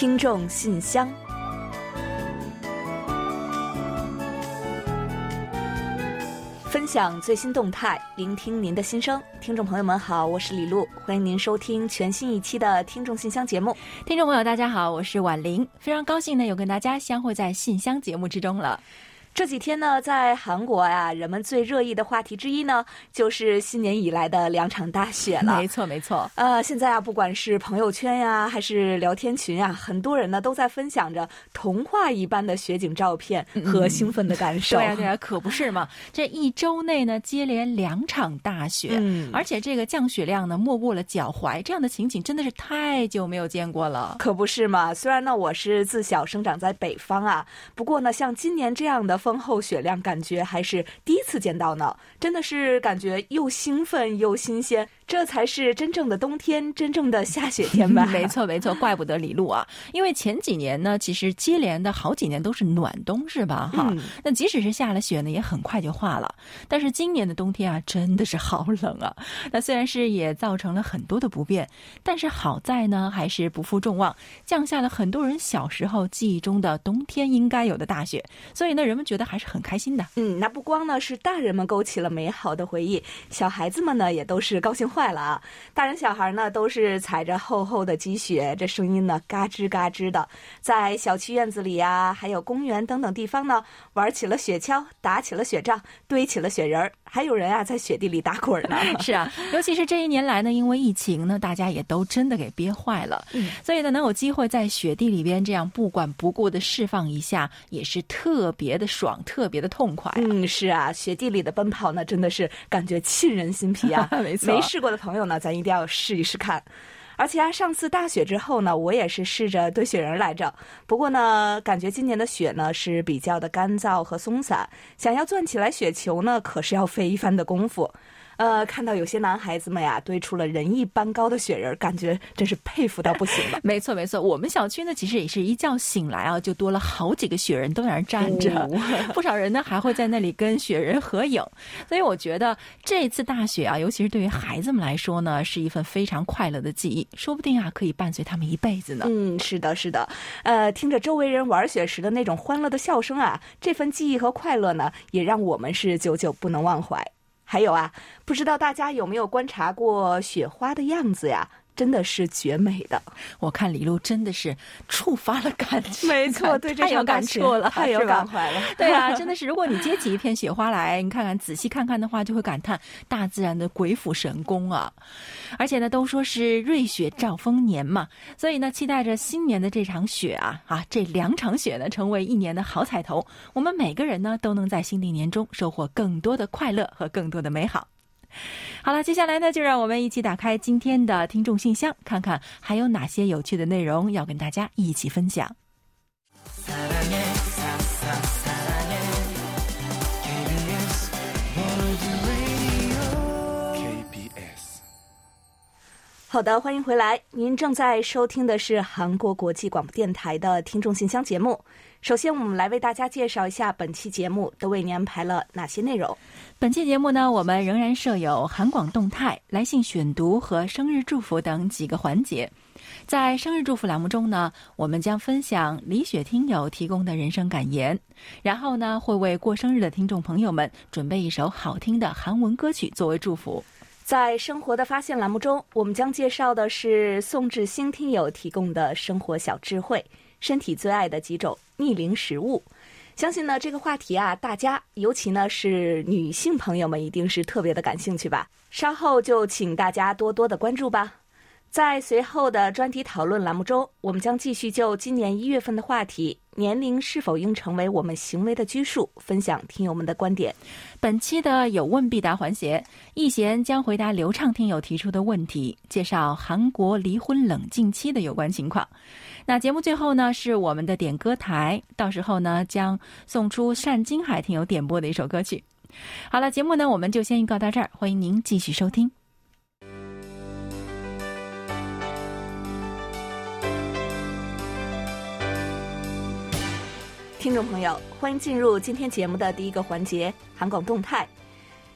听众信箱，分享最新动态，聆听您的心声。听众朋友们好，我是李璐，欢迎您收听全新一期的听众信箱节目。听众朋友大家好，我是婉玲，非常高兴呢，又跟大家相会在信箱节目之中了。这几天呢，在韩国呀，人们最热议的话题之一呢，就是新年以来的两场大雪了。没错，没错。呃，现在啊，不管是朋友圈呀，还是聊天群啊，很多人呢都在分享着童话一般的雪景照片和兴奋的感受。对呀，对呀，可不是嘛！这一周内呢，接连两场大雪，嗯而且这个降雪量呢，没过了脚踝，这样的情景真的是太久没有见过了。可不是嘛！虽然呢，我是自小生长在北方啊，不过呢，像今年这样的丰厚雪量，感觉还是第一次见到呢。真的是感觉又兴奋又新鲜，这才是真正的冬天，真正的下雪天吧？没错，没错，怪不得李璐啊，因为前几年呢，其实接连的好几年都是暖冬，是吧？哈、嗯那即使是下了雪呢，也很快就化了。但是今年的冬天啊，真的是好冷啊。那虽然是也造成了很多的不便，但是好在呢，还是不负众望，降下了很多人小时候记忆中的冬天应该有的大雪。所以呢，人们觉得还是很开心的。嗯，那不光呢是大人们勾起了美好的回忆，小孩子们呢也都是高兴坏了啊！大人小孩呢都是踩着厚厚的积雪，这声音呢嘎吱嘎吱的，在小区院子里呀、还有公园等等地方呢，玩起了雪橇，打起了雪仗，堆起了雪人儿，还有人啊在雪地里打滚呢。是啊，尤其是这一年来呢，因为疫情呢，大家也都真的给憋坏了，嗯所以呢，能有机会在雪地里边这样不管不顾的释放一下，也是特别的爽，特别的痛快、啊。嗯，是啊，雪地里的奔跑呢，真的是感觉沁人心脾啊！没错没试过的朋友呢，咱一定要试一试看。而且啊，上次大雪之后呢，我也是试着堆雪人来着。不过呢，感觉今年的雪呢是比较的干燥和松散，想要攥起来雪球呢，可是要费一番的功夫。呃，看到有些男孩子们呀，堆出了人一般高的雪人，感觉真是佩服到不行了。没错，没错，我们小区呢，其实也是一觉醒来啊，就多了好几个雪人都在那儿站着，哦 不少人呢还会在那里跟雪人合影。所以我觉得这次大雪啊，尤其是对于孩子们来说呢，是一份非常快乐的记忆，说不定啊可以伴随他们一辈子呢。嗯，是的，是的，呃，听着周围人玩雪时的那种欢乐的笑声啊，这份记忆和快乐呢，也让我们是久久不能忘怀。还有啊，不知道大家有没有观察过雪花的样子呀？真的是绝美的，我看李璐真的是触发了感情，没错，对这场感触了，太有感怀了。对啊，真的是，如果你接起一片雪花来，你看看仔细看看的话，就会感叹大自然的鬼斧神工啊！而且呢，都说是瑞雪兆丰年嘛，所以呢，期待着新年的这场雪啊啊，这两场雪呢，成为一年的好彩头，我们每个人呢，都能在新的一年中收获更多的快乐和更多的美好。好了，接下来呢，就让我们一起打开今天的听众信箱，看看还有哪些有趣的内容要跟大家一起分享。KBS 好的，欢迎回来。您正在收听的是韩国国际广播电台的听众信箱节目。首先，我们来为大家介绍一下本期节目都为您安排了哪些内容。本期节目呢，我们仍然设有韩广动态、来信选读和生日祝福等几个环节。在生日祝福栏目中呢，我们将分享李雪听友提供的人生感言，然后呢，会为过生日的听众朋友们准备一首好听的韩文歌曲作为祝福。在生活的发现栏目中，我们将介绍的是宋志新听友提供的生活小智慧，身体最爱的几种逆龄食物。相信呢这个话题啊，大家尤其呢是女性朋友们一定是特别的感兴趣吧。稍后就请大家多多的关注吧。在随后的专题讨论栏目中，我们将继续就今年一月份的话题“年龄是否应成为我们行为的拘束”分享听友们的观点。本期的有问必答环节，易贤将回答流畅听友提出的问题，介绍韩国离婚冷静期的有关情况。那节目最后呢是我们的点歌台，到时候呢将送出单金海听友点播的一首歌曲。好了，节目呢我们就先预告到这儿，欢迎您继续收听。听众朋友，欢迎进入今天节目的第一个环节——韩广动态。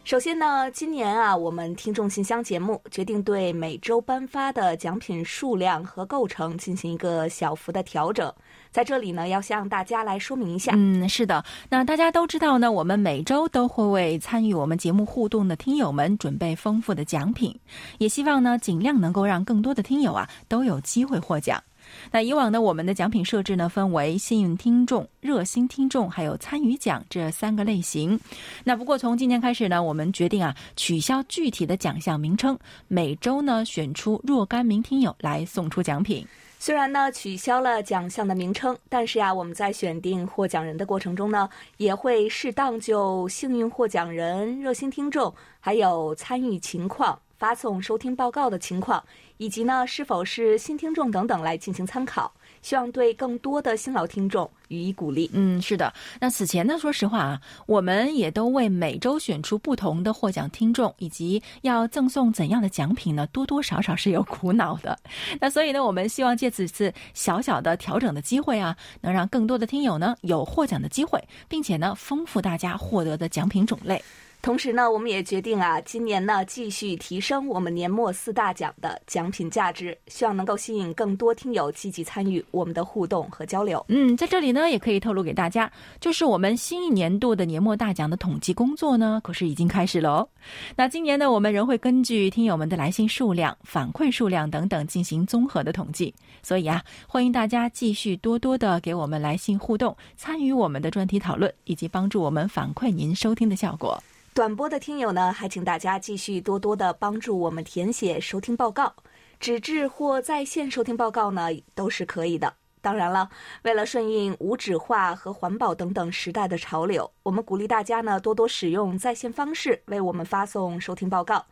首先呢，今年啊，我们听众信箱节目决定对每周颁发的奖品数量和构成进行一个小幅的调整。在这里呢，要向大家来说明一下。嗯，是的，那大家都知道呢，我们每周都会为参与我们节目互动的听友们准备丰富的奖品，也希望呢，尽量能够让更多的听友啊都有机会获奖。那以往呢，我们的奖品设置呢，分为幸运听众、热心听众，还有参与奖这三个类型。那不过从今年开始呢，我们决定啊，取消具体的奖项名称，每周呢选出若干名听友来送出奖品。虽然呢取消了奖项的名称，但是呀，我们在选定获奖人的过程中呢，也会适当就幸运获奖人、热心听众还有参与情况。发送收听报告的情况，以及呢是否是新听众等等来进行参考，希望对更多的新老听众予以鼓励。嗯，是的。那此前呢，说实话啊，我们也都为每周选出不同的获奖听众，以及要赠送怎样的奖品呢，多多少少是有苦恼的。那所以呢，我们希望借此次小小的调整的机会啊，能让更多的听友呢有获奖的机会，并且呢丰富大家获得的奖品种类。同时呢，我们也决定啊，今年呢继续提升我们年末四大奖的奖品价值，希望能够吸引更多听友积极参与我们的互动和交流。嗯，在这里呢，也可以透露给大家，就是我们新一年度的年末大奖的统计工作呢，可是已经开始了哦。那今年呢，我们仍会根据听友们的来信数量、反馈数量等等进行综合的统计，所以啊，欢迎大家继续多多的给我们来信互动，参与我们的专题讨论，以及帮助我们反馈您收听的效果。短波的听友呢，还请大家继续多多的帮助我们填写收听报告，纸质或在线收听报告呢都是可以的。当然了，为了顺应无纸化和环保等等时代的潮流，我们鼓励大家呢多多使用在线方式为我们发送收听报告。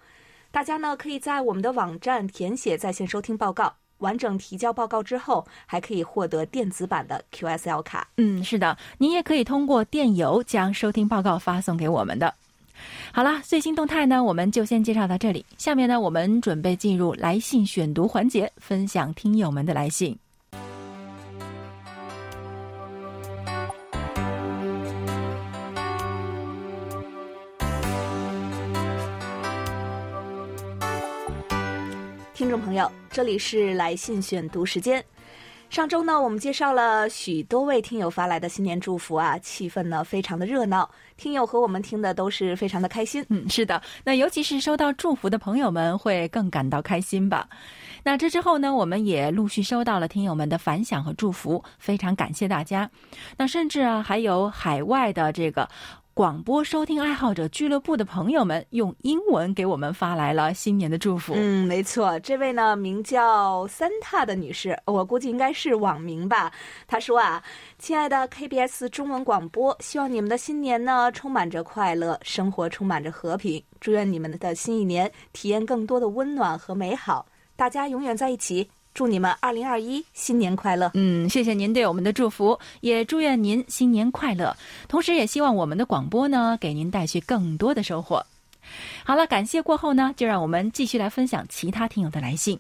大家呢可以在我们的网站填写在线收听报告，完整提交报告之后，还可以获得电子版的 QSL 卡。嗯，是的，您也可以通过电邮将收听报告发送给我们的。好啦，最新动态呢，我们就先介绍到这里。下面呢，我们准备进入来信选读环节，分享听友们的来信。听众朋友，这里是来信选读时间。上周呢，我们介绍了许多位听友发来的新年祝福啊，气氛呢非常的热闹，听友和我们听的都是非常的开心。嗯，是的，那尤其是收到祝福的朋友们会更感到开心吧。那这之后呢，我们也陆续收到了听友们的反响和祝福，非常感谢大家。那甚至啊，还有海外的这个。广播收听爱好者俱乐部的朋友们用英文给我们发来了新年的祝福。嗯，没错，这位呢名叫三塔的女士，我估计应该是网名吧。她说啊，亲爱的 KBS 中文广播，希望你们的新年呢充满着快乐，生活充满着和平。祝愿你们的新一年体验更多的温暖和美好，大家永远在一起。祝你们二零二一新年快乐！嗯，谢谢您对我们的祝福，也祝愿您新年快乐。同时，也希望我们的广播呢，给您带去更多的收获。好了，感谢过后呢，就让我们继续来分享其他听友的来信。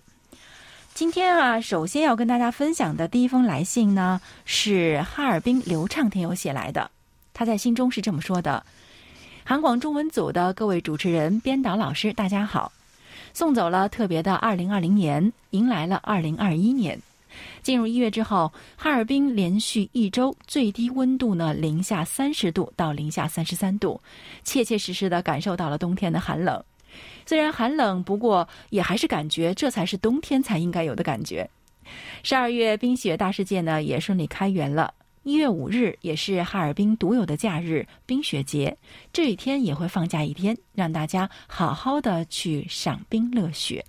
今天啊，首先要跟大家分享的第一封来信呢，是哈尔滨流畅听友写来的。他在信中是这么说的：“韩广中文组的各位主持人、编导老师，大家好。”送走了特别的二零二零年，迎来了二零二一年。进入一月之后，哈尔滨连续一周最低温度呢零下三十度到零下三十三度，切切实实的感受到了冬天的寒冷。虽然寒冷，不过也还是感觉这才是冬天才应该有的感觉。十二月冰雪大世界呢也顺利开园了。一月五日也是哈尔滨独有的假日——冰雪节，这一天也会放假一天，让大家好好的去赏冰乐雪。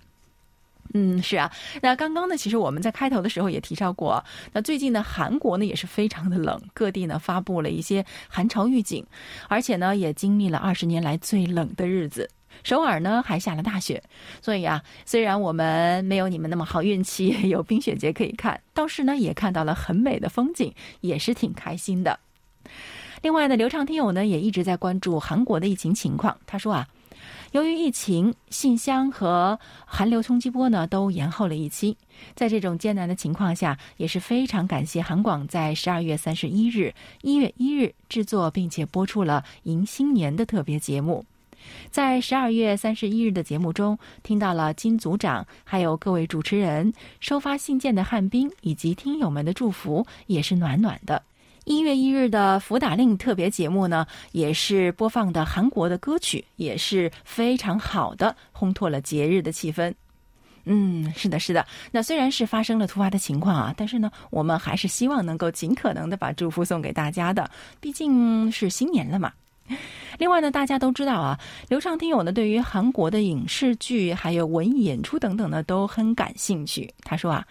嗯，是啊。那刚刚呢，其实我们在开头的时候也提到过，那最近呢，韩国呢也是非常的冷，各地呢发布了一些寒潮预警，而且呢也经历了二十年来最冷的日子。首尔呢还下了大雪，所以啊，虽然我们没有你们那么好运气，有冰雪节可以看，倒是呢也看到了很美的风景，也是挺开心的。另外呢，流畅听友呢也一直在关注韩国的疫情情况。他说啊，由于疫情，信箱和寒流冲击波呢都延后了一期。在这种艰难的情况下，也是非常感谢韩广在十二月三十一日、一月一日制作并且播出了迎新年的特别节目。在十二月三十一日的节目中，听到了金组长，还有各位主持人收发信件的汉斌以及听友们的祝福，也是暖暖的。一月一日的福打令特别节目呢，也是播放的韩国的歌曲，也是非常好的烘托了节日的气氛。嗯，是的，是的。那虽然是发生了突发的情况啊，但是呢，我们还是希望能够尽可能的把祝福送给大家的，毕竟是新年了嘛。另外呢，大家都知道啊，流畅听友呢对于韩国的影视剧、还有文艺演出等等呢都很感兴趣。他说啊，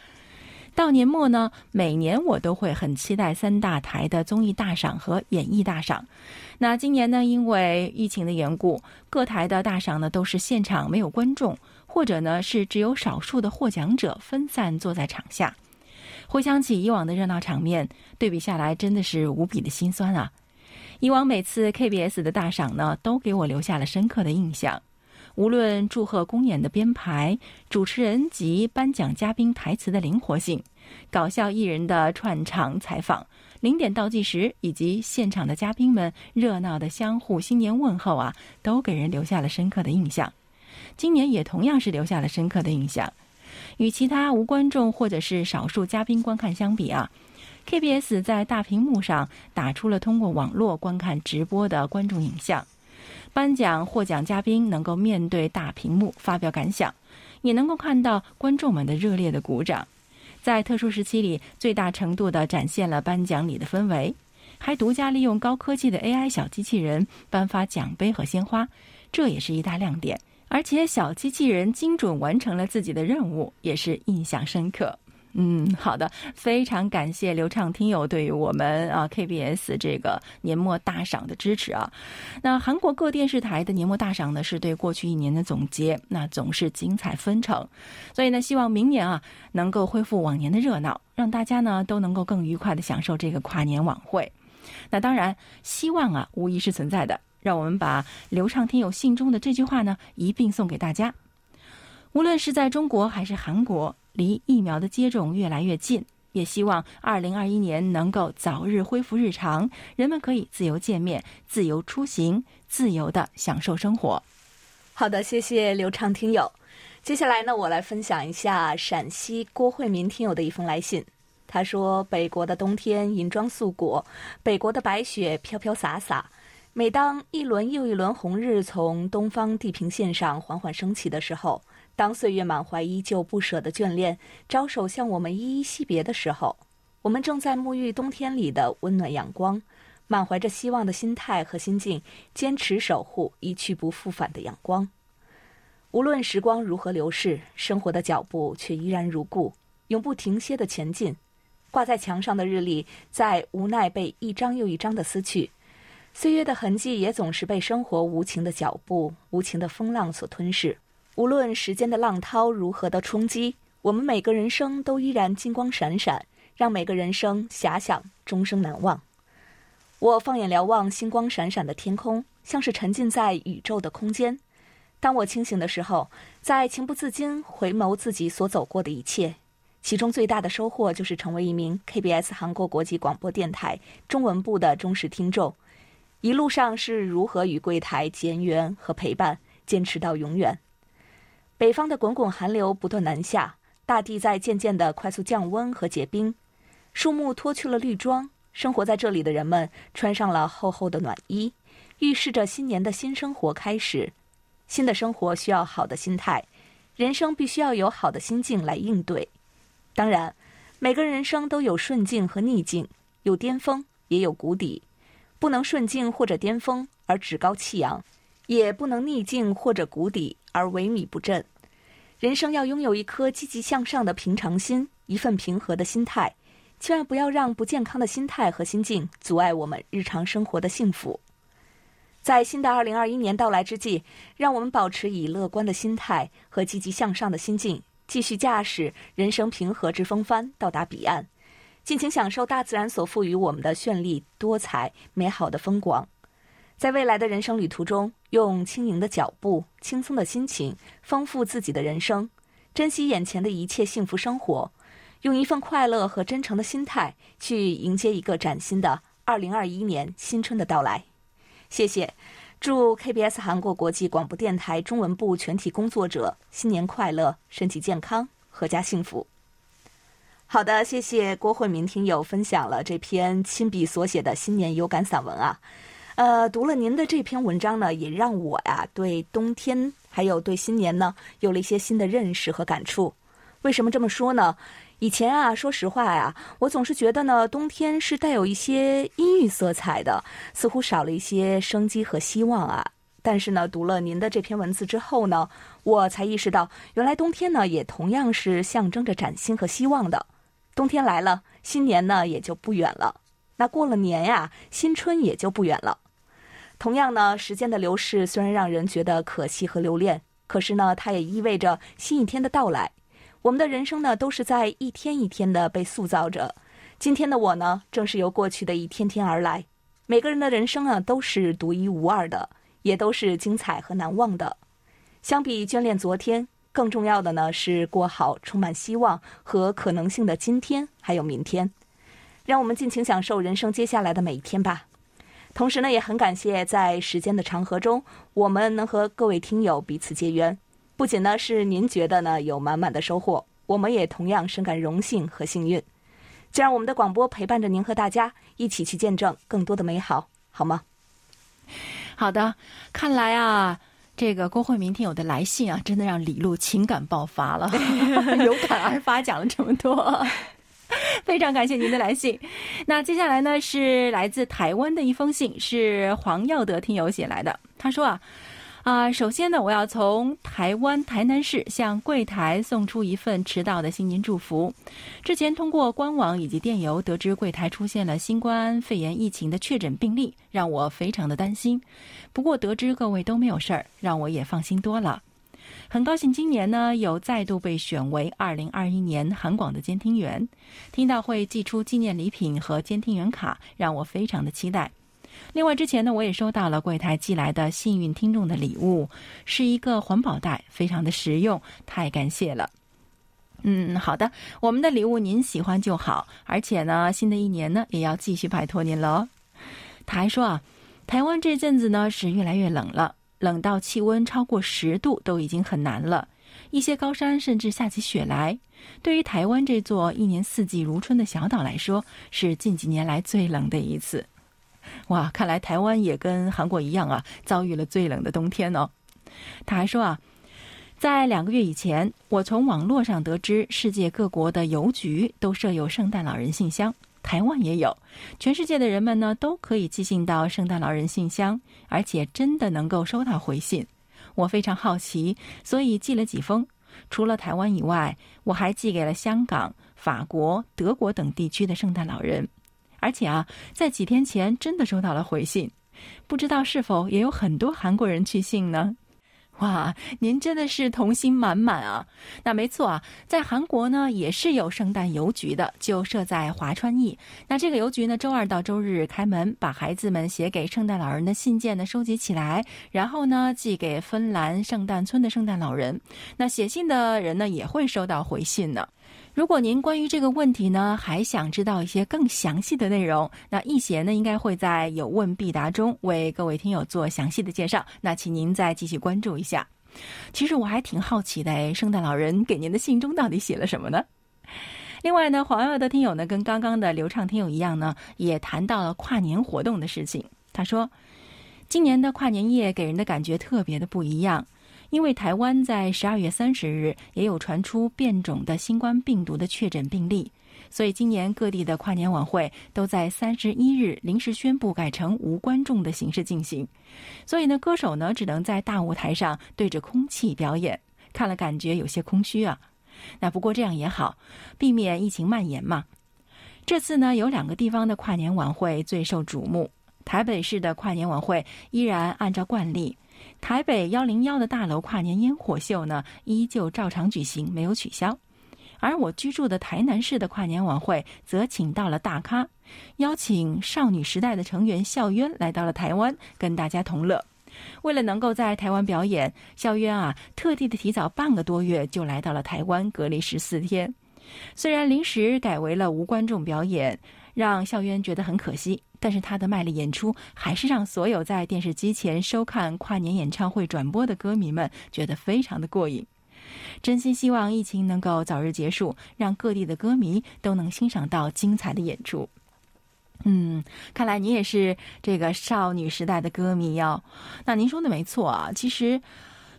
到年末呢，每年我都会很期待三大台的综艺大赏和演艺大赏。那今年呢，因为疫情的缘故，各台的大赏呢都是现场没有观众，或者呢是只有少数的获奖者分散坐在场下。回想起以往的热闹场面，对比下来真的是无比的心酸啊。以往每次 KBS 的大赏呢，都给我留下了深刻的印象。无论祝贺公演的编排、主持人及颁奖嘉宾台词的灵活性、搞笑艺人的串场采访、零点倒计时，以及现场的嘉宾们热闹的相互新年问候啊，都给人留下了深刻的印象。今年也同样是留下了深刻的印象。与其他无观众或者是少数嘉宾观看相比啊。KBS 在大屏幕上打出了通过网络观看直播的观众影像，颁奖获奖嘉宾能够面对大屏幕发表感想，也能够看到观众们的热烈的鼓掌，在特殊时期里最大程度的展现了颁奖礼的氛围，还独家利用高科技的 AI 小机器人颁发奖杯和鲜花，这也是一大亮点。而且小机器人精准完成了自己的任务，也是印象深刻。嗯，好的，非常感谢流畅听友对于我们啊 KBS 这个年末大赏的支持啊。那韩国各电视台的年末大赏呢，是对过去一年的总结，那总是精彩纷呈。所以呢，希望明年啊能够恢复往年的热闹，让大家呢都能够更愉快的享受这个跨年晚会。那当然，希望啊无疑是存在的。让我们把流畅听友信中的这句话呢一并送给大家。无论是在中国还是韩国。离疫苗的接种越来越近，也希望二零二一年能够早日恢复日常，人们可以自由见面、自由出行、自由的享受生活。好的，谢谢刘畅听友。接下来呢，我来分享一下陕西郭慧民听友的一封来信。他说：“北国的冬天银装素裹，北国的白雪飘飘洒洒。每当一轮又一轮红日从东方地平线上缓缓升起的时候。”当岁月满怀依旧不舍的眷恋招手向我们依依惜别的时候，我们正在沐浴冬天里的温暖阳光，满怀着希望的心态和心境，坚持守护一去不复返的阳光。无论时光如何流逝，生活的脚步却依然如故，永不停歇的前进。挂在墙上的日历在无奈被一张又一张的撕去，岁月的痕迹也总是被生活无情的脚步、无情的风浪所吞噬。无论时间的浪涛如何的冲击，我们每个人生都依然金光闪闪，让每个人生遐想终生难忘。我放眼瞭望星光闪闪的天空，像是沉浸在宇宙的空间。当我清醒的时候，在情不自禁回眸自己所走过的一切，其中最大的收获就是成为一名 KBS 韩国国际广播电台中文部的忠实听众。一路上是如何与柜台结缘和陪伴，坚持到永远。北方的滚滚寒流不断南下，大地在渐渐的快速降温和结冰，树木脱去了绿装，生活在这里的人们穿上了厚厚的暖衣，预示着新年的新生活开始。新的生活需要好的心态，人生必须要有好的心境来应对。当然，每个人生都有顺境和逆境，有巅峰也有谷底，不能顺境或者巅峰而趾高气扬，也不能逆境或者谷底而萎靡不振。人生要拥有一颗积极向上的平常心，一份平和的心态，千万不要让不健康的心态和心境阻碍我们日常生活的幸福。在新的二零二一年到来之际，让我们保持以乐观的心态和积极向上的心境，继续驾驶人生平和之风帆到达彼岸，尽情享受大自然所赋予我们的绚丽多彩、美好的风光。在未来的人生旅途中，用轻盈的脚步、轻松的心情，丰富自己的人生，珍惜眼前的一切幸福生活，用一份快乐和真诚的心态去迎接一个崭新的二零二一年新春的到来。谢谢，祝 KBS 韩国国际广播电台中文部全体工作者新年快乐，身体健康，阖家幸福。好的，谢谢郭慧民听友分享了这篇亲笔所写的新年有感散文啊。呃，读了您的这篇文章呢，也让我呀对冬天还有对新年呢有了一些新的认识和感触。为什么这么说呢？以前啊，说实话呀，我总是觉得呢，冬天是带有一些阴郁色彩的，似乎少了一些生机和希望啊。但是呢，读了您的这篇文字之后呢，我才意识到，原来冬天呢也同样是象征着崭新和希望的。冬天来了，新年呢也就不远了。那过了年呀，新春也就不远了。同样呢，时间的流逝虽然让人觉得可惜和留恋，可是呢，它也意味着新一天的到来。我们的人生呢，都是在一天一天的被塑造着。今天的我呢，正是由过去的一天天而来。每个人的人生啊，都是独一无二的，也都是精彩和难忘的。相比眷恋昨天。更重要的呢是过好充满希望和可能性的今天，还有明天，让我们尽情享受人生接下来的每一天吧。同时呢，也很感谢在时间的长河中，我们能和各位听友彼此结缘。不仅呢是您觉得呢有满满的收获，我们也同样深感荣幸和幸运。就让我们的广播陪伴着您和大家一起去见证更多的美好，好吗？好的，看来啊。这个郭慧明听友的来信啊，真的让李璐情感爆发了，有感而发，讲了这么多，非常感谢您的来信。那接下来呢，是来自台湾的一封信，是黄耀德听友写来的。他说啊。啊，首先呢，我要从台湾台南市向柜台送出一份迟到的新年祝福。之前通过官网以及电邮得知柜台出现了新冠肺炎疫情的确诊病例，让我非常的担心。不过得知各位都没有事儿，让我也放心多了。很高兴今年呢有再度被选为二零二一年韩广的监听员，听到会寄出纪念礼品和监听员卡，让我非常的期待。另外，之前呢，我也收到了柜台寄来的幸运听众的礼物，是一个环保袋，非常的实用，太感谢了。嗯，好的，我们的礼物您喜欢就好，而且呢，新的一年呢，也要继续拜托您了。他还说啊，台湾这阵子呢是越来越冷了，冷到气温超过十度都已经很难了，一些高山甚至下起雪来。对于台湾这座一年四季如春的小岛来说，是近几年来最冷的一次。哇，看来台湾也跟韩国一样啊，遭遇了最冷的冬天哦。他还说啊，在两个月以前，我从网络上得知，世界各国的邮局都设有圣诞老人信箱，台湾也有。全世界的人们呢，都可以寄信到圣诞老人信箱，而且真的能够收到回信。我非常好奇，所以寄了几封。除了台湾以外，我还寄给了香港、法国、德国等地区的圣诞老人。而且啊，在几天前真的收到了回信，不知道是否也有很多韩国人去信呢？哇，您真的是童心满满啊！那没错啊，在韩国呢也是有圣诞邮局的，就设在华川驿。那这个邮局呢，周二到周日开门，把孩子们写给圣诞老人的信件呢收集起来，然后呢寄给芬兰圣诞村的圣诞老人。那写信的人呢也会收到回信呢。如果您关于这个问题呢，还想知道一些更详细的内容，那易贤呢应该会在有问必答中为各位听友做详细的介绍。那请您再继续关注一下。其实我还挺好奇的，圣诞老人给您的信中到底写了什么呢？另外呢，黄耀的听友呢，跟刚刚的流畅听友一样呢，也谈到了跨年活动的事情。他说，今年的跨年夜给人的感觉特别的不一样。因为台湾在十二月三十日也有传出变种的新冠病毒的确诊病例，所以今年各地的跨年晚会都在三十一日临时宣布改成无观众的形式进行。所以呢，歌手呢只能在大舞台上对着空气表演，看了感觉有些空虚啊。那不过这样也好，避免疫情蔓延嘛。这次呢，有两个地方的跨年晚会最受瞩目，台北市的跨年晚会依然按照惯例。台北幺零幺的大楼跨年烟火秀呢，依旧照常举行，没有取消。而我居住的台南市的跨年晚会，则请到了大咖，邀请少女时代的成员孝渊来到了台湾，跟大家同乐。为了能够在台湾表演，孝渊啊，特地的提早半个多月就来到了台湾隔离十四天。虽然临时改为了无观众表演，让孝渊觉得很可惜。但是他的卖力演出还是让所有在电视机前收看跨年演唱会转播的歌迷们觉得非常的过瘾。真心希望疫情能够早日结束，让各地的歌迷都能欣赏到精彩的演出。嗯，看来你也是这个少女时代的歌迷哟。那您说的没错啊，其实。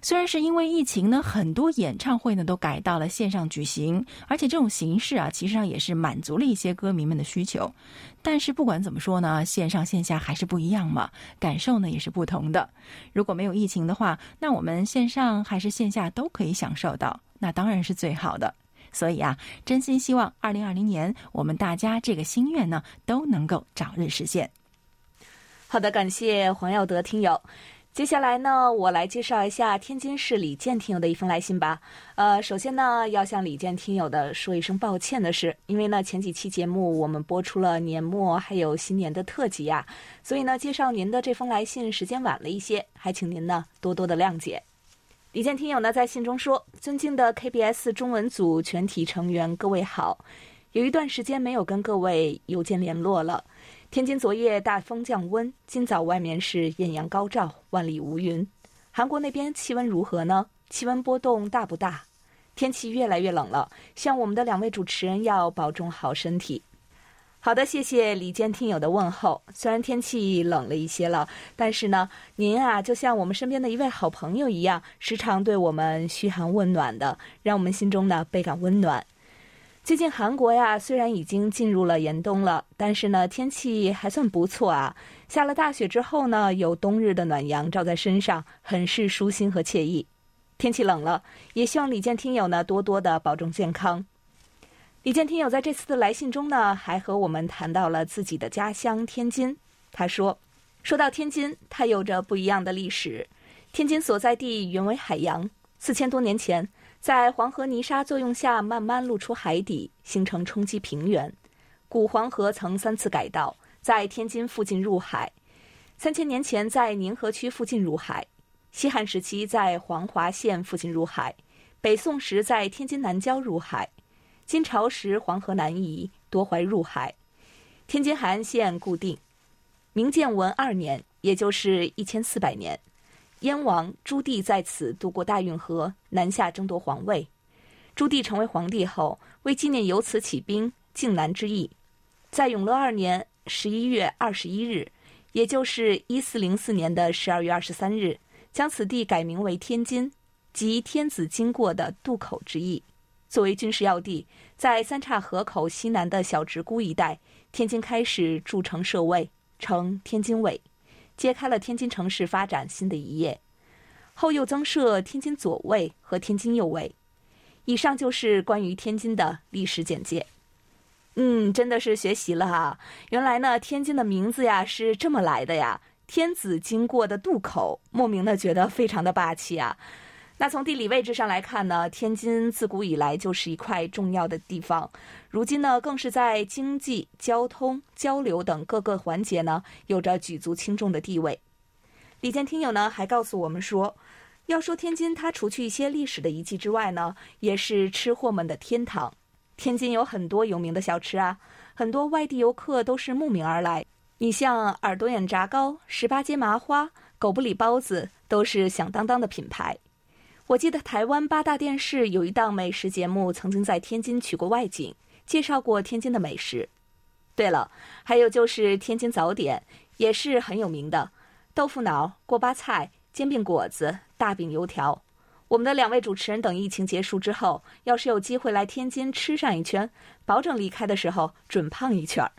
虽然是因为疫情呢，很多演唱会呢都改到了线上举行，而且这种形式啊，其实上也是满足了一些歌迷们的需求。但是不管怎么说呢，线上线下还是不一样嘛，感受呢也是不同的。如果没有疫情的话，那我们线上还是线下都可以享受到，那当然是最好的。所以啊，真心希望二零二零年我们大家这个心愿呢都能够早日实现。好的，感谢黄耀德听友。接下来呢，我来介绍一下天津市李健听友的一封来信吧。呃，首先呢，要向李健听友的说一声抱歉的是，因为呢前几期节目我们播出了年末还有新年的特辑呀，所以呢介绍您的这封来信时间晚了一些，还请您呢多多的谅解。李健听友呢在信中说：“尊敬的 KBS 中文组全体成员，各位好，有一段时间没有跟各位邮件联络了。”天津昨夜大风降温，今早外面是艳阳高照，万里无云。韩国那边气温如何呢？气温波动大不大？天气越来越冷了，希望我们的两位主持人要保重好身体。好的，谢谢李坚听友的问候。虽然天气冷了一些了，但是呢，您啊就像我们身边的一位好朋友一样，时常对我们嘘寒问暖的，让我们心中呢倍感温暖。最近韩国呀，虽然已经进入了严冬了，但是呢，天气还算不错啊。下了大雪之后呢，有冬日的暖阳照在身上，很是舒心和惬意。天气冷了，也希望李健听友呢多多的保重健康。李健听友在这次的来信中呢，还和我们谈到了自己的家乡天津。他说：“说到天津，它有着不一样的历史。天津所在地原为海洋，四千多年前。”在黄河泥沙作用下，慢慢露出海底，形成冲积平原。古黄河曾三次改道，在天津附近入海。三千年前，在宁河区附近入海。西汉时期，在黄华县附近入海。北宋时，在天津南郊入海。金朝时，黄河南移，夺淮入海。天津海岸线固定。明建文二年，也就是一千四百年。燕王朱棣在此渡过大运河，南下争夺皇位。朱棣成为皇帝后，为纪念由此起兵靖南之役，在永乐二年十一月二十一日，也就是一四零四年的十二月二十三日，将此地改名为天津，即天子经过的渡口之意。作为军事要地，在三岔河口西南的小直沽一带，天津开始筑城设卫，称天津卫。揭开了天津城市发展新的一页，后又增设天津左卫和天津右卫。以上就是关于天津的历史简介。嗯，真的是学习了哈，原来呢，天津的名字呀是这么来的呀，天子经过的渡口，莫名的觉得非常的霸气啊。那从地理位置上来看呢，天津自古以来就是一块重要的地方，如今呢，更是在经济、交通、交流等各个环节呢，有着举足轻重的地位。李健听友呢还告诉我们说，要说天津，它除去一些历史的遗迹之外呢，也是吃货们的天堂。天津有很多有名的小吃啊，很多外地游客都是慕名而来。你像耳朵眼炸糕、十八街麻花、狗不理包子，都是响当当的品牌。我记得台湾八大电视有一档美食节目，曾经在天津取过外景，介绍过天津的美食。对了，还有就是天津早点也是很有名的，豆腐脑、锅巴菜、煎饼果子、大饼油条。我们的两位主持人等疫情结束之后，要是有机会来天津吃上一圈，保证离开的时候准胖一圈儿。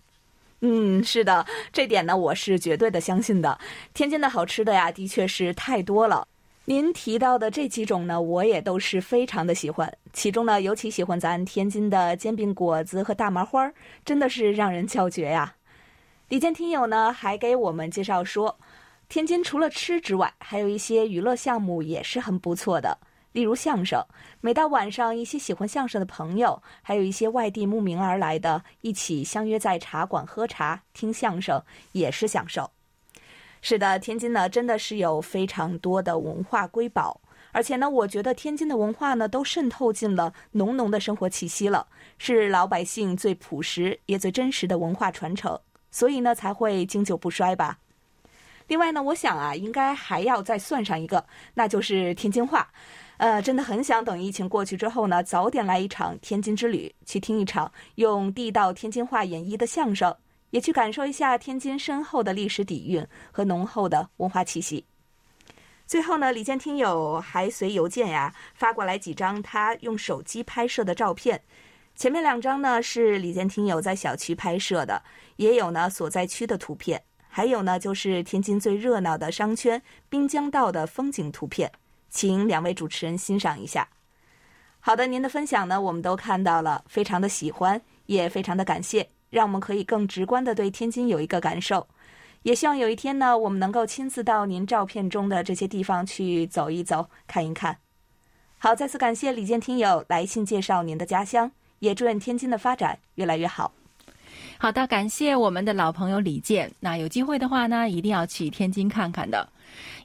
嗯，是的，这点呢我是绝对的相信的。天津的好吃的呀，的确是太多了。您提到的这几种呢，我也都是非常的喜欢。其中呢，尤其喜欢咱天津的煎饼果子和大麻花儿，真的是让人叫绝呀。李健听友呢还给我们介绍说，天津除了吃之外，还有一些娱乐项目也是很不错的，例如相声。每到晚上，一些喜欢相声的朋友，还有一些外地慕名而来的，一起相约在茶馆喝茶、听相声，也是享受。是的，天津呢真的是有非常多的文化瑰宝，而且呢，我觉得天津的文化呢都渗透进了浓浓的生活气息了，是老百姓最朴实也最真实的文化传承。所以呢才会经久不衰吧。另外呢，我想啊，应该还要再算上一个，那就是天津话。呃，真的很想等疫情过去之后呢，早点来一场天津之旅，去听一场用地道天津话演绎的相声，也去感受一下天津深厚的历史底蕴和浓厚的文化气息。最后呢，李健听友还随邮件呀发过来几张他用手机拍摄的照片，前面两张呢是李健听友在小区拍摄的，也有呢所在区的图片，还有呢就是天津最热闹的商圈滨江道的风景图片。请两位主持人欣赏一下。好的，您的分享呢，我们都看到了，非常的喜欢，也非常的感谢，让我们可以更直观的对天津有一个感受。也希望有一天呢，我们能够亲自到您照片中的这些地方去走一走、看一看。好，再次感谢李健听友来信介绍您的家乡，也祝愿天津的发展越来越好。好的，感谢我们的老朋友李健。那有机会的话呢，一定要去天津看看的。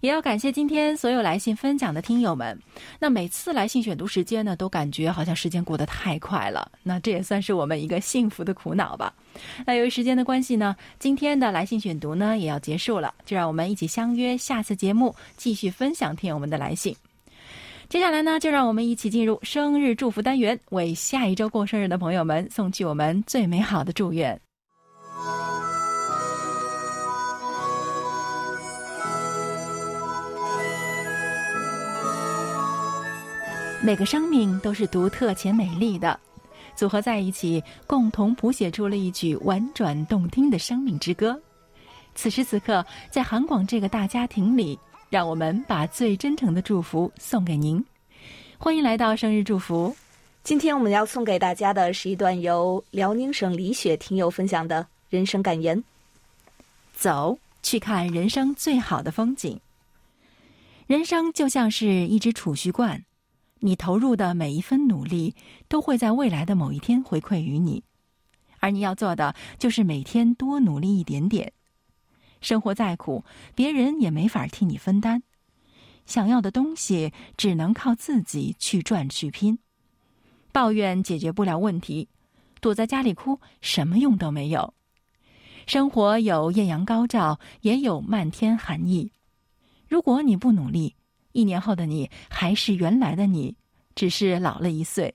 也要感谢今天所有来信分享的听友们。那每次来信选读时间呢，都感觉好像时间过得太快了。那这也算是我们一个幸福的苦恼吧。那由于时间的关系呢，今天的来信选读呢也要结束了。就让我们一起相约下次节目，继续分享听友们的来信。接下来呢，就让我们一起进入生日祝福单元，为下一周过生日的朋友们送去我们最美好的祝愿。每个生命都是独特且美丽的，组合在一起，共同谱写出了一曲婉转动听的生命之歌。此时此刻，在韩广这个大家庭里，让我们把最真诚的祝福送给您。欢迎来到生日祝福。今天我们要送给大家的是一段由辽宁省李雪听友分享的人生感言：走去看人生最好的风景。人生就像是一只储蓄罐。你投入的每一分努力，都会在未来的某一天回馈于你，而你要做的就是每天多努力一点点。生活再苦，别人也没法替你分担。想要的东西，只能靠自己去赚去拼。抱怨解决不了问题，躲在家里哭，什么用都没有。生活有艳阳高照，也有漫天寒意。如果你不努力，一年后的你还是原来的你，只是老了一岁。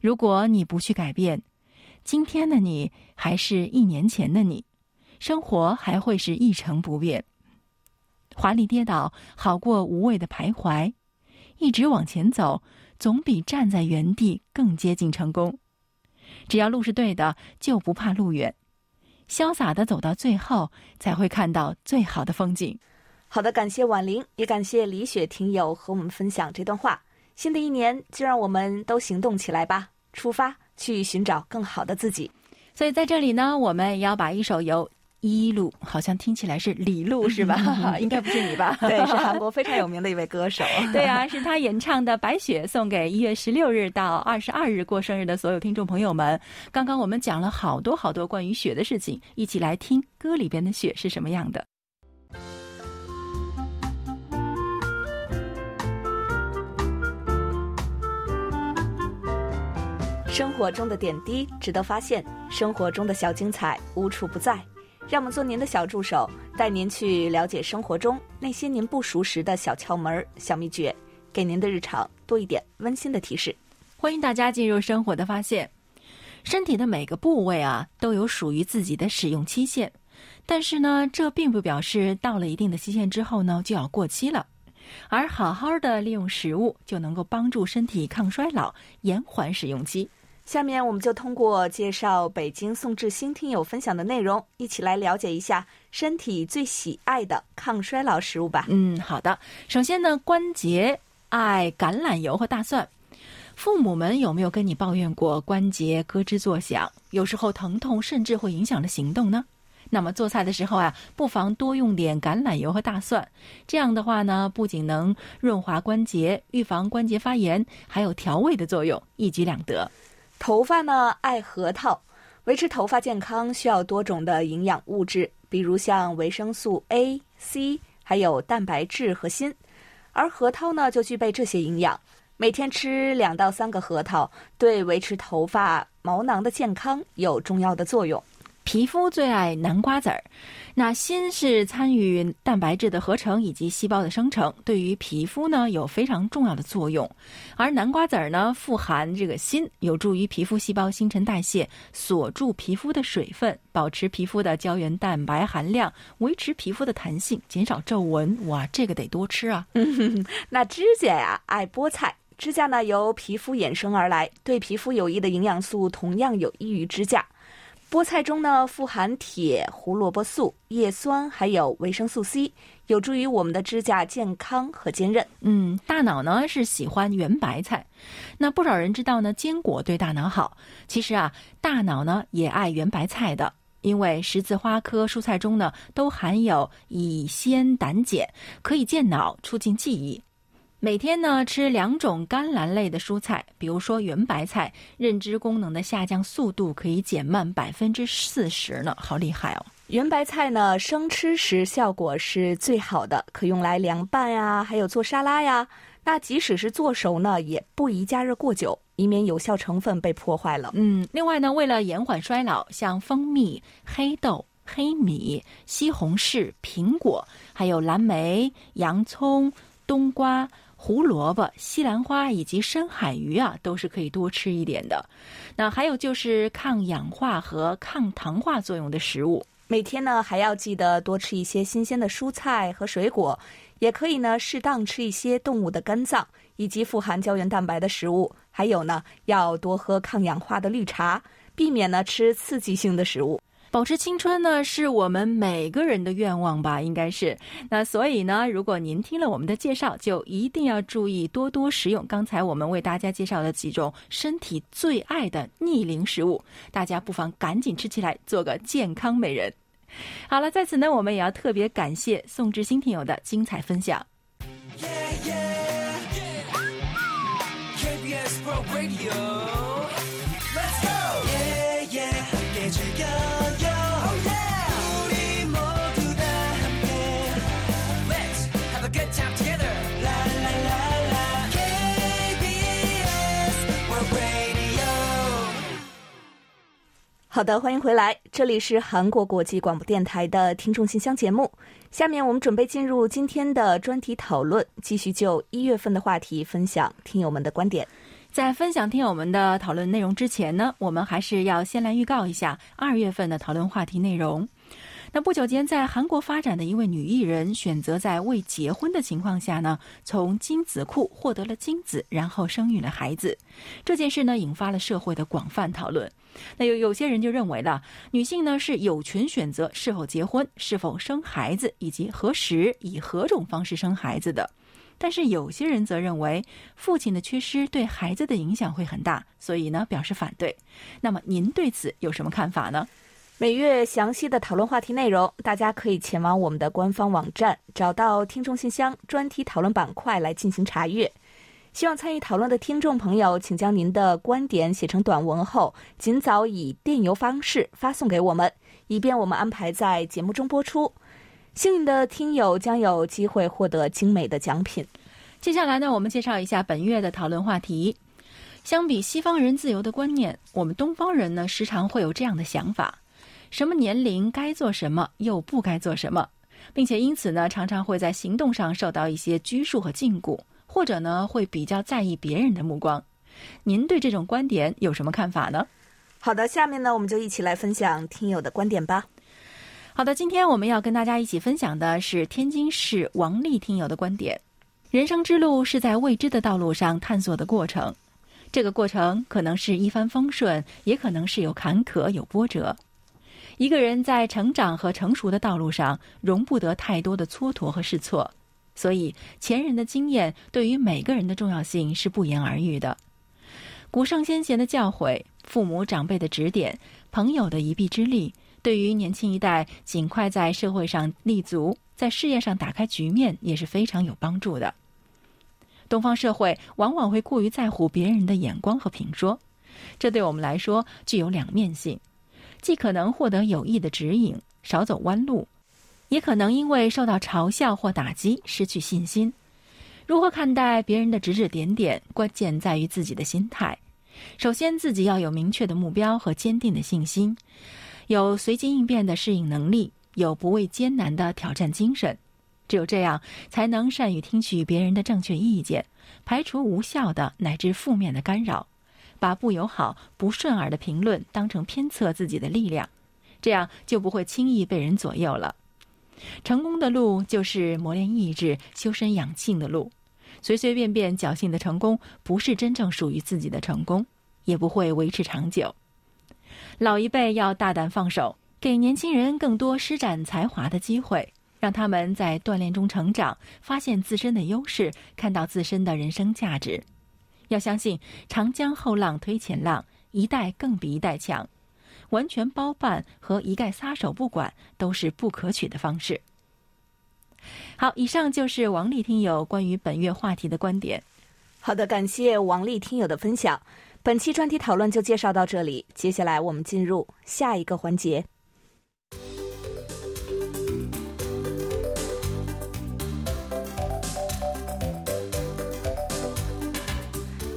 如果你不去改变，今天的你还是一年前的你，生活还会是一成不变。华丽跌倒好过无谓的徘徊，一直往前走总比站在原地更接近成功。只要路是对的，就不怕路远，潇洒的走到最后，才会看到最好的风景。好的，感谢婉玲，也感谢李雪听友和我们分享这段话。新的一年，就让我们都行动起来吧，出发去寻找更好的自己。所以在这里呢，我们也要把一首由一路，好像听起来是李路是吧？应该不是你吧？对，是韩国非常有名的一位歌手。对啊，是他演唱的《白雪》，送给一月十六日到二十二日过生日的所有听众朋友们。刚刚我们讲了好多好多关于雪的事情，一起来听歌里边的雪是什么样的。生活中的点滴值得发现，生活中的小精彩无处不在。让我们做您的小助手，带您去了解生活中那些您不熟识的小窍门、小秘诀，给您的日常多一点温馨的提示。欢迎大家进入生活的发现。身体的每个部位啊，都有属于自己的使用期限，但是呢，这并不表示到了一定的期限之后呢，就要过期了。而好好的利用食物，就能够帮助身体抗衰老，延缓使用期。下面我们就通过介绍北京宋志新听友分享的内容，一起来了解一下身体最喜爱的抗衰老食物吧。嗯，好的。首先呢，关节爱橄榄油和大蒜。父母们有没有跟你抱怨过关节咯吱作响，有时候疼痛甚至会影响了行动呢？那么做菜的时候啊，不妨多用点橄榄油和大蒜。这样的话呢，不仅能润滑关节、预防关节发炎，还有调味的作用，一举两得。头发呢爱核桃，维持头发健康需要多种的营养物质，比如像维生素 A、C，还有蛋白质和锌，而核桃呢就具备这些营养。每天吃两到三个核桃，对维持头发毛囊的健康有重要的作用。皮肤最爱南瓜籽儿，那锌是参与蛋白质的合成以及细胞的生成，对于皮肤呢有非常重要的作用。而南瓜籽儿呢富含这个锌，有助于皮肤细胞新陈代谢，锁住皮肤的水分，保持皮肤的胶原蛋白含量，维持皮肤的弹性，减少皱纹。哇，这个得多吃啊！那指甲呀爱菠菜，指甲呢由皮肤衍生而来，对皮肤有益的营养素同样有益于指甲。菠菜中呢富含铁、胡萝卜素、叶酸，还有维生素 C，有助于我们的指甲健康和坚韧。嗯，大脑呢是喜欢圆白菜，那不少人知道呢坚果对大脑好。其实啊，大脑呢也爱圆白菜的，因为十字花科蔬菜中呢都含有乙酰胆碱，可以健脑、促进记忆。每天呢吃两种甘蓝类的蔬菜，比如说圆白菜，认知功能的下降速度可以减慢百分之四十呢，好厉害哦！圆白菜呢生吃时效果是最好的，可用来凉拌呀，还有做沙拉呀。那即使是做熟呢，也不宜加热过久，以免有效成分被破坏了。嗯，另外呢，为了延缓衰老，像蜂蜜、黑豆、黑米、西红柿、苹果，还有蓝莓、洋葱、冬瓜。胡萝卜、西兰花以及深海鱼啊，都是可以多吃一点的。那还有就是抗氧化和抗糖化作用的食物。每天呢，还要记得多吃一些新鲜的蔬菜和水果，也可以呢，适当吃一些动物的肝脏以及富含胶原蛋白的食物。还有呢，要多喝抗氧化的绿茶，避免呢吃刺激性的食物。保持青春呢，是我们每个人的愿望吧？应该是。那所以呢，如果您听了我们的介绍，就一定要注意多多食用刚才我们为大家介绍的几种身体最爱的逆龄食物。大家不妨赶紧吃起来，做个健康美人。好了，在此呢，我们也要特别感谢宋志新听友的精彩分享。好的，欢迎回来，这里是韩国国际广播电台的听众信箱节目。下面我们准备进入今天的专题讨论，继续就一月份的话题分享听友们的观点。在分享听友们的讨论内容之前呢，我们还是要先来预告一下二月份的讨论话题内容。那不久间在韩国发展的一位女艺人，选择在未结婚的情况下呢，从精子库获得了精子，然后生育了孩子。这件事呢，引发了社会的广泛讨论。那有有些人就认为了，女性呢是有权选择是否结婚、是否生孩子，以及何时以何种方式生孩子的。但是有些人则认为，父亲的缺失对孩子的影响会很大，所以呢表示反对。那么您对此有什么看法呢？每月详细的讨论话题内容，大家可以前往我们的官方网站，找到听众信箱专题讨论板块来进行查阅。希望参与讨论的听众朋友，请将您的观点写成短文后，尽早以电邮方式发送给我们，以便我们安排在节目中播出。幸运的听友将有机会获得精美的奖品。接下来呢，我们介绍一下本月的讨论话题。相比西方人自由的观念，我们东方人呢，时常会有这样的想法。什么年龄该做什么，又不该做什么，并且因此呢，常常会在行动上受到一些拘束和禁锢，或者呢，会比较在意别人的目光。您对这种观点有什么看法呢？好的，下面呢，我们就一起来分享听友的观点吧。好的，今天我们要跟大家一起分享的是天津市王丽听友的观点。人生之路是在未知的道路上探索的过程，这个过程可能是一帆风顺，也可能是有坎坷有波折。一个人在成长和成熟的道路上，容不得太多的蹉跎和试错，所以前人的经验对于每个人的重要性是不言而喻的。古圣先贤的教诲、父母长辈的指点、朋友的一臂之力，对于年轻一代尽快在社会上立足、在事业上打开局面也是非常有帮助的。东方社会往往会过于在乎别人的眼光和评说，这对我们来说具有两面性。既可能获得有益的指引，少走弯路，也可能因为受到嘲笑或打击失去信心。如何看待别人的指指点点，关键在于自己的心态。首先，自己要有明确的目标和坚定的信心。有随机应变的适应能力，有不畏艰难的挑战精神。只有这样，才能善于听取别人的正确意见，排除无效的乃至负面的干扰，把不友好、不顺耳的评论当成鞭策自己的力量，这样就不会轻易被人左右了。成功的路就是磨练意志、修身养性的路。随随便便侥幸的成功，不是真正属于自己的成功，也不会维持长久。老一辈要大胆放手，给年轻人更多施展才华的机会，让他们在锻炼中成长，发现自身的优势，看到自身的人生价值。要相信“长江后浪推前浪”，一代更比一代强。完全包办和一概撒手不管，都是不可取的方式。好，以上就是王丽听友关于本月话题的观点。好的，感谢王丽听友的分享。本期专题讨论就介绍到这里，接下来我们进入下一个环节。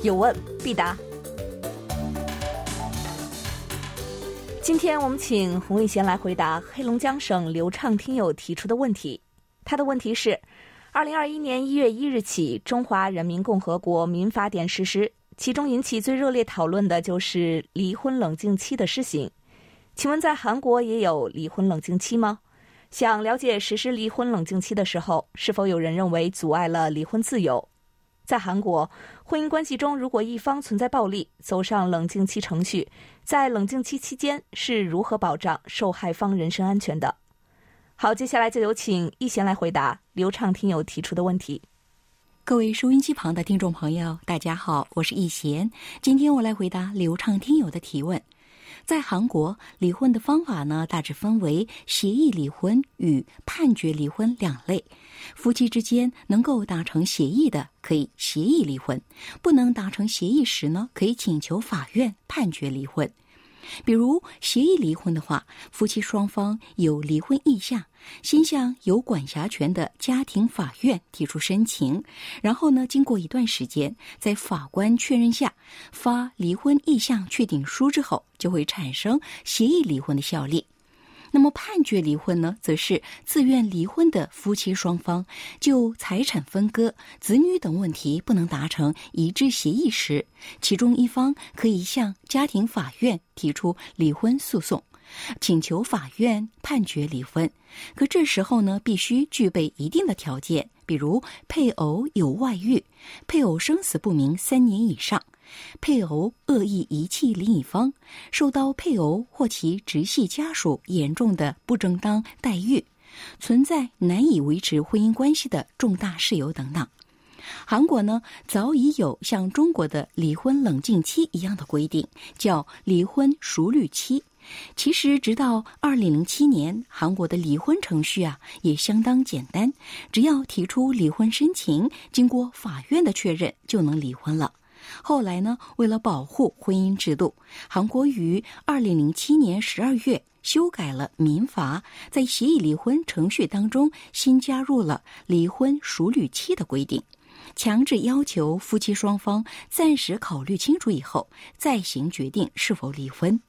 有问必答。今天我们请洪玉贤来回答黑龙江省刘畅听友提出的问题。他的问题是：二零二一年一月一日起，《中华人民共和国民法典》实施，其中引起最热烈讨论的就是离婚冷静期的施行。请问，在韩国也有离婚冷静期吗？想了解实施离婚冷静期的时候，是否有人认为阻碍了离婚自由？在韩国，婚姻关系中如果一方存在暴力，走上冷静期程序，在冷静期期间是如何保障受害方人身安全的？好，接下来就有请一贤来回答刘畅听友提出的问题。各位收音机旁的听众朋友，大家好，我是易贤。今天我来回答刘畅听友的提问。在韩国，离婚的方法呢，大致分为协议离婚与判决离婚两类。夫妻之间能够达成协议的，可以协议离婚；不能达成协议时呢，可以请求法院判决离婚。比如协议离婚的话，夫妻双方有离婚意向，先向有管辖权的家庭法院提出申请，然后呢，经过一段时间，在法官确认下发离婚意向确定书之后，就会产生协议离婚的效力。那么判决离婚呢，则是自愿离婚的夫妻双方就财产分割、子女等问题不能达成一致协议时，其中一方可以向家庭法院提出离婚诉讼，请求法院判决离婚。可这时候呢，必须具备一定的条件，比如配偶有外遇，配偶生死不明三年以上。配偶恶意遗弃另一方，受到配偶或其直系家属严重的不正当待遇，存在难以维持婚姻关系的重大事由等等。韩国呢，早已有像中国的离婚冷静期一样的规定，叫离婚熟虑期。其实，直到二零零七年，韩国的离婚程序啊也相当简单，只要提出离婚申请，经过法院的确认，就能离婚了。后来呢，为了保护婚姻制度，韩国于二零零七年十二月修改了民法，在协议离婚程序当中新加入了离婚熟虑期的规定，强制要求夫妻双方暂时考虑清楚以后再行决定是否离婚。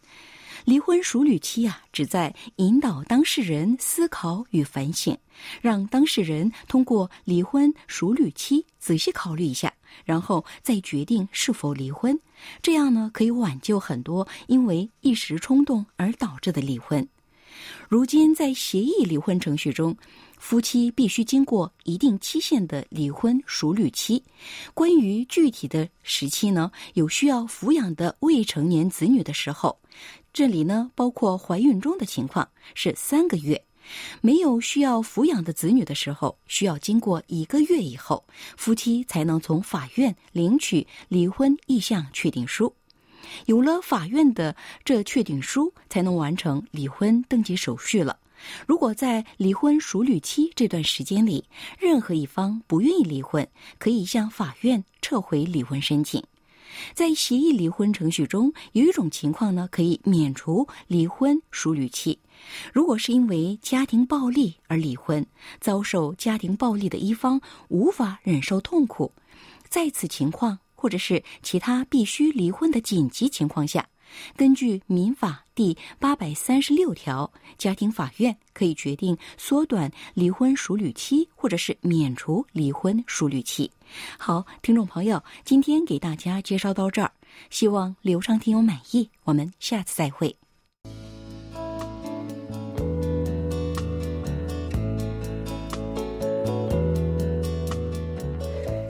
离婚熟虑期啊，旨在引导当事人思考与反省，让当事人通过离婚熟虑期仔细考虑一下，然后再决定是否离婚。这样呢，可以挽救很多因为一时冲动而导致的离婚。如今在协议离婚程序中，夫妻必须经过一定期限的离婚熟虑期。关于具体的时期呢，有需要抚养的未成年子女的时候。这里呢，包括怀孕中的情况是三个月；没有需要抚养的子女的时候，需要经过一个月以后，夫妻才能从法院领取离婚意向确定书。有了法院的这确定书，才能完成离婚登记手续了。如果在离婚熟虑期这段时间里，任何一方不愿意离婚，可以向法院撤回离婚申请。在协议离婚程序中，有一种情况呢，可以免除离婚熟虑期。如果是因为家庭暴力而离婚，遭受家庭暴力的一方无法忍受痛苦，在此情况或者是其他必须离婚的紧急情况下，根据民法第八百三十六条，家庭法院可以决定缩短离婚熟旅期，或者是免除离婚熟旅期。好，听众朋友，今天给大家介绍到这儿，希望刘畅听友满意。我们下次再会。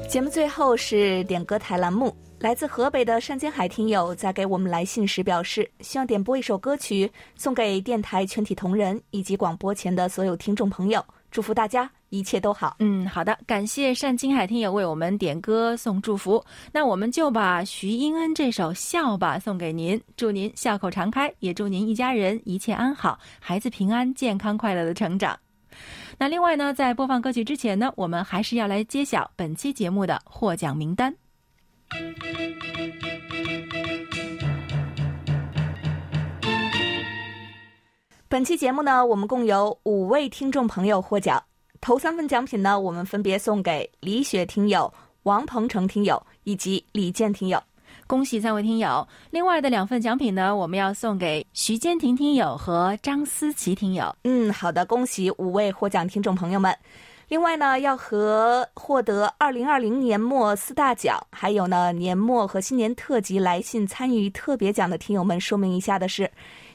节目最后是点歌台栏目，来自河北的山间海听友在给我们来信时表示，希望点播一首歌曲送给电台全体同仁以及广播前的所有听众朋友，祝福大家一切都好。嗯，好的，感谢单金海听友为我们点歌送祝福，那我们就把徐英恩这首《笑吧》送给您，祝您笑口常开，也祝您一家人一切安好，孩子平安、健康、快乐的成长。那另外呢，在播放歌曲之前呢，我们还是要来揭晓本期节目的获奖名单。本期节目呢，我们共有五位听众朋友获奖，头三份奖品呢，我们分别送给李雪听友、王鹏程听友以及李健听友。恭喜三位听友！另外的两份奖品呢，我们要送给徐坚婷听友和张思琪听友。嗯，好的，恭喜五位获奖听众朋友们。另外呢，要和获得二零二零年末四大奖，还有呢年末和新年特辑来信参与特别奖的听友们说明一下的是。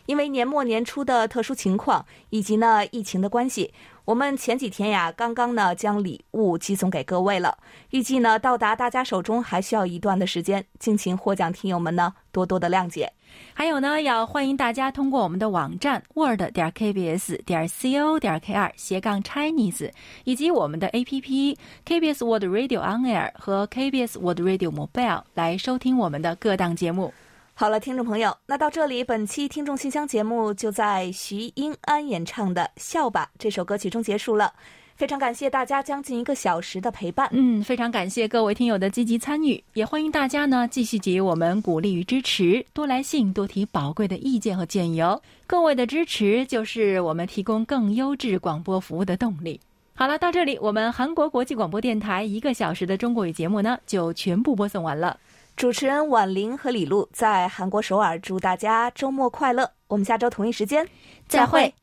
因为年末年初的特殊情况，以及呢疫情的关系，我们前几天呀刚刚呢将礼物寄送给各位了。预计呢到达大家手中还需要一段的时间，敬请获奖听友们呢多多的谅解。还有呢，要欢迎大家通过我们的网站 word 点 kbs 点 co 点 kr 斜杠 Chinese，以及我们的 APP KBS World Radio On Air 和 KBS World Radio Mobile 来收听我们的各档节目。好了，听众朋友，那到这里，本期听众信箱节目就在徐英安演唱的《笑吧》这首歌曲中结束了。非常感谢大家将近一个小时的陪伴。嗯，非常感谢各位听友的积极参与，也欢迎大家呢继续给予我们鼓励与支持，多来信，多提宝贵的意见和建议哦。各位的支持就是我们提供更优质广播服务的动力。好了，到这里，我们韩国国际广播电台一个小时的中国语节目呢就全部播送完了。主持人婉玲和李璐在韩国首尔，祝大家周末快乐。我们下周同一时间再会。